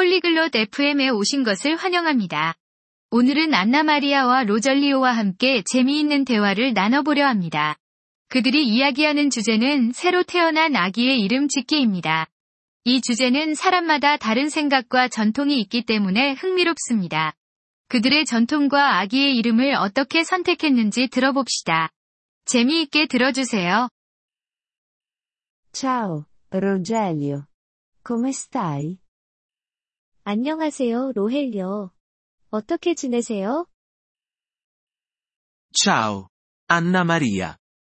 폴리글롯 FM에 오신 것을 환영합니다. 오늘은 안나마리아와 로절리오와 함께 재미있는 대화를 나눠보려 합니다. 그들이 이야기하는 주제는 새로 태어난 아기의 이름 짓기입니다. 이 주제는 사람마다 다른 생각과 전통이 있기 때문에 흥미롭습니다. 그들의 전통과 아기의 이름을 어떻게 선택했는지 들어봅시다. 재미있게 들어주세요. Ciao, Rogelio. Come stai? 안녕하세요, 로헬요. 어떻게 지내세요? Ciao, Anna Maria.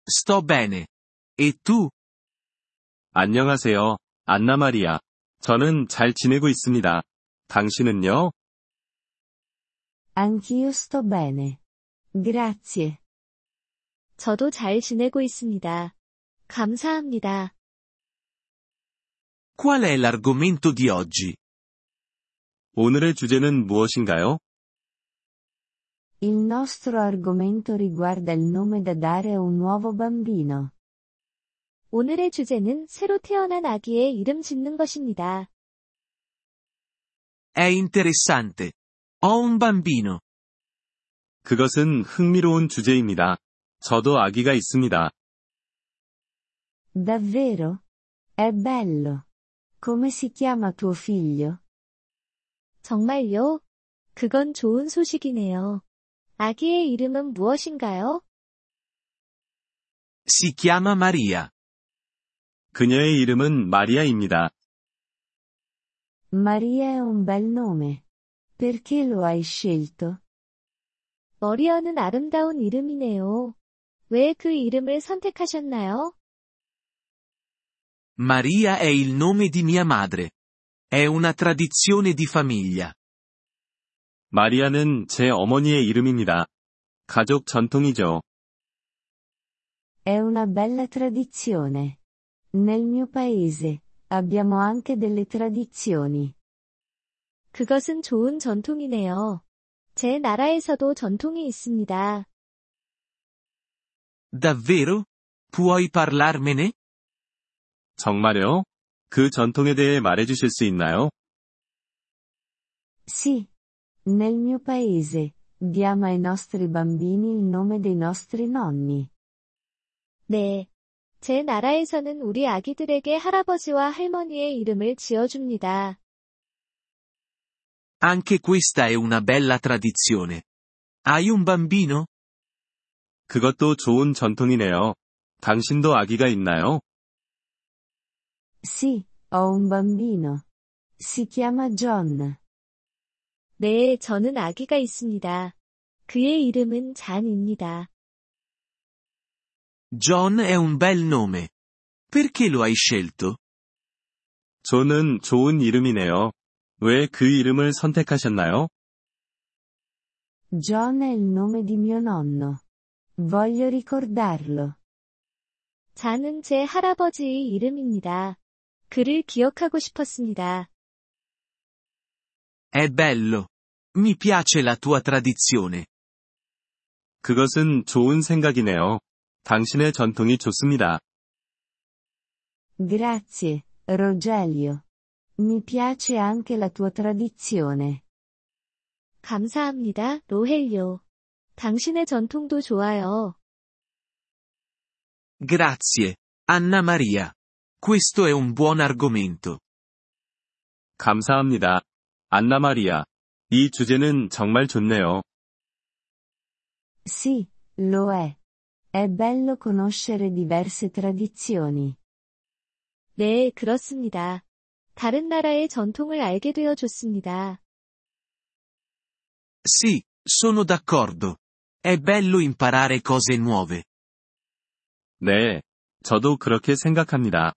Sto bene. E tu? 안녕하세요, 안나 마리아. 저는 잘 지내고 있습니다. 당신은요? Anch'io sto bene. Grazie. 저도 잘 지내고 있습니다. 감사합니다. Qual è l'argomento di oggi? 오늘의 주제는 무엇인가요? Il nostro argomento riguarda il nome da dare a un nuovo bambino. 오늘의 주제는 새로 태어난 아기의 이름 짓는 것입니다. È interessante. Ho un bambino. 그것은 흥미로운 주제입니다. 저도 아기가 있습니다. Davvero? È bello. Come si chiama tuo figlio? 정말요? 그건 좋은 소식이네요. 아기의 이름은 무엇인가요? Si chiama Maria. 그녀의 이름은 마리아입니다. Maria è un bel nome. Perché lo hai scelto? 머리어는 아름다운 이름이네요. 왜 그 이름을 선택하셨나요? Maria è il nome di mia madre. È una tradizione di famiglia. 마리아는 제 어머니의 이름입니다. 가족 전통이죠. È una bella tradizione. Nel mio paese, abbiamo anche delle tradizioni. 그것은 좋은 전통이네요. 제 나라에서도 전통이 있습니다. Davvero? Puoi parlarmene? 정말요? 그 전통에 대해 말해 주실 수 있나요? Sì. Nel mio paese, diamo ai nostri bambini il nome dei nostri nonni. 네. 제 나라에서는 우리 아기들에게 할아버지와 할머니의 이름을 지어줍니다. Anche questa è una bella tradizione. Hai un bambino? 그것도 좋은 전통이네요. 당신도 아기가 있나요? Sì, ho un bambino. Si chiama John. 네, 저는 아기가 있습니다. 그의 이름은 잔입니다. John è un bel nome. Perché lo hai scelto? 존은 좋은 이름이네요. 왜 그 이름을 선택하셨나요? John è il nome di mio nonno. Voglio ricordarlo. 잔은 제 할아버지의 이름입니다. 그를 기억하고 싶었습니다. È bello. Mi piace la tua tradizione. 그것은 좋은 생각이네요. 당신의 전통이 좋습니다. Grazie, Rogelio. Mi piace anche la tua tradizione. 감사합니다, 로헬요. 당신의 전통도 좋아요. Grazie, Anna Maria. Questo è un buon argomento. 감사합니다. 안나 마리아. 이 주제는 정말 좋네요. Sì, lo è. È bello conoscere diverse tradizioni. 네, 그렇습니다. 다른 나라의 전통을 알게 되어 좋습니다. Sì, sono d'accordo. È bello imparare cose nuove. 네. 저도 그렇게 생각합니다.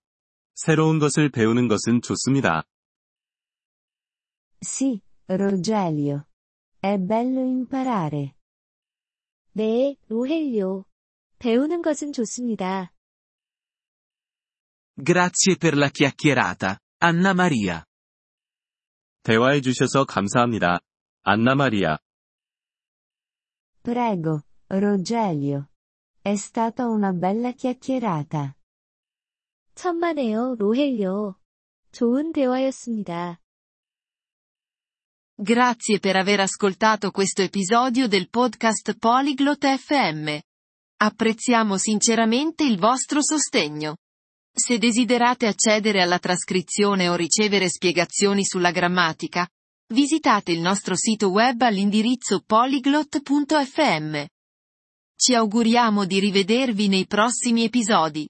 새로운 것을 배우는 것은 좋습니다. Sì, Rogelio. È bello imparare. 네, 로헬요. 배우는 것은 좋습니다. Grazie per la chiacchierata, Anna Maria. 대화해 주셔서 감사합니다. 안나 마리아. Prego, Rogelio. È stata una bella chiacchierata. 천만에요, 로헬요. 좋은 대화였습니다. Grazie per aver ascoltato questo episodio del podcast Polyglot FM. Apprezziamo sinceramente il vostro sostegno. Se desiderate accedere alla trascrizione o ricevere spiegazioni sulla grammatica, visitate il nostro sito web all'indirizzo polyglot.fm. Ci auguriamo di rivedervi nei prossimi episodi.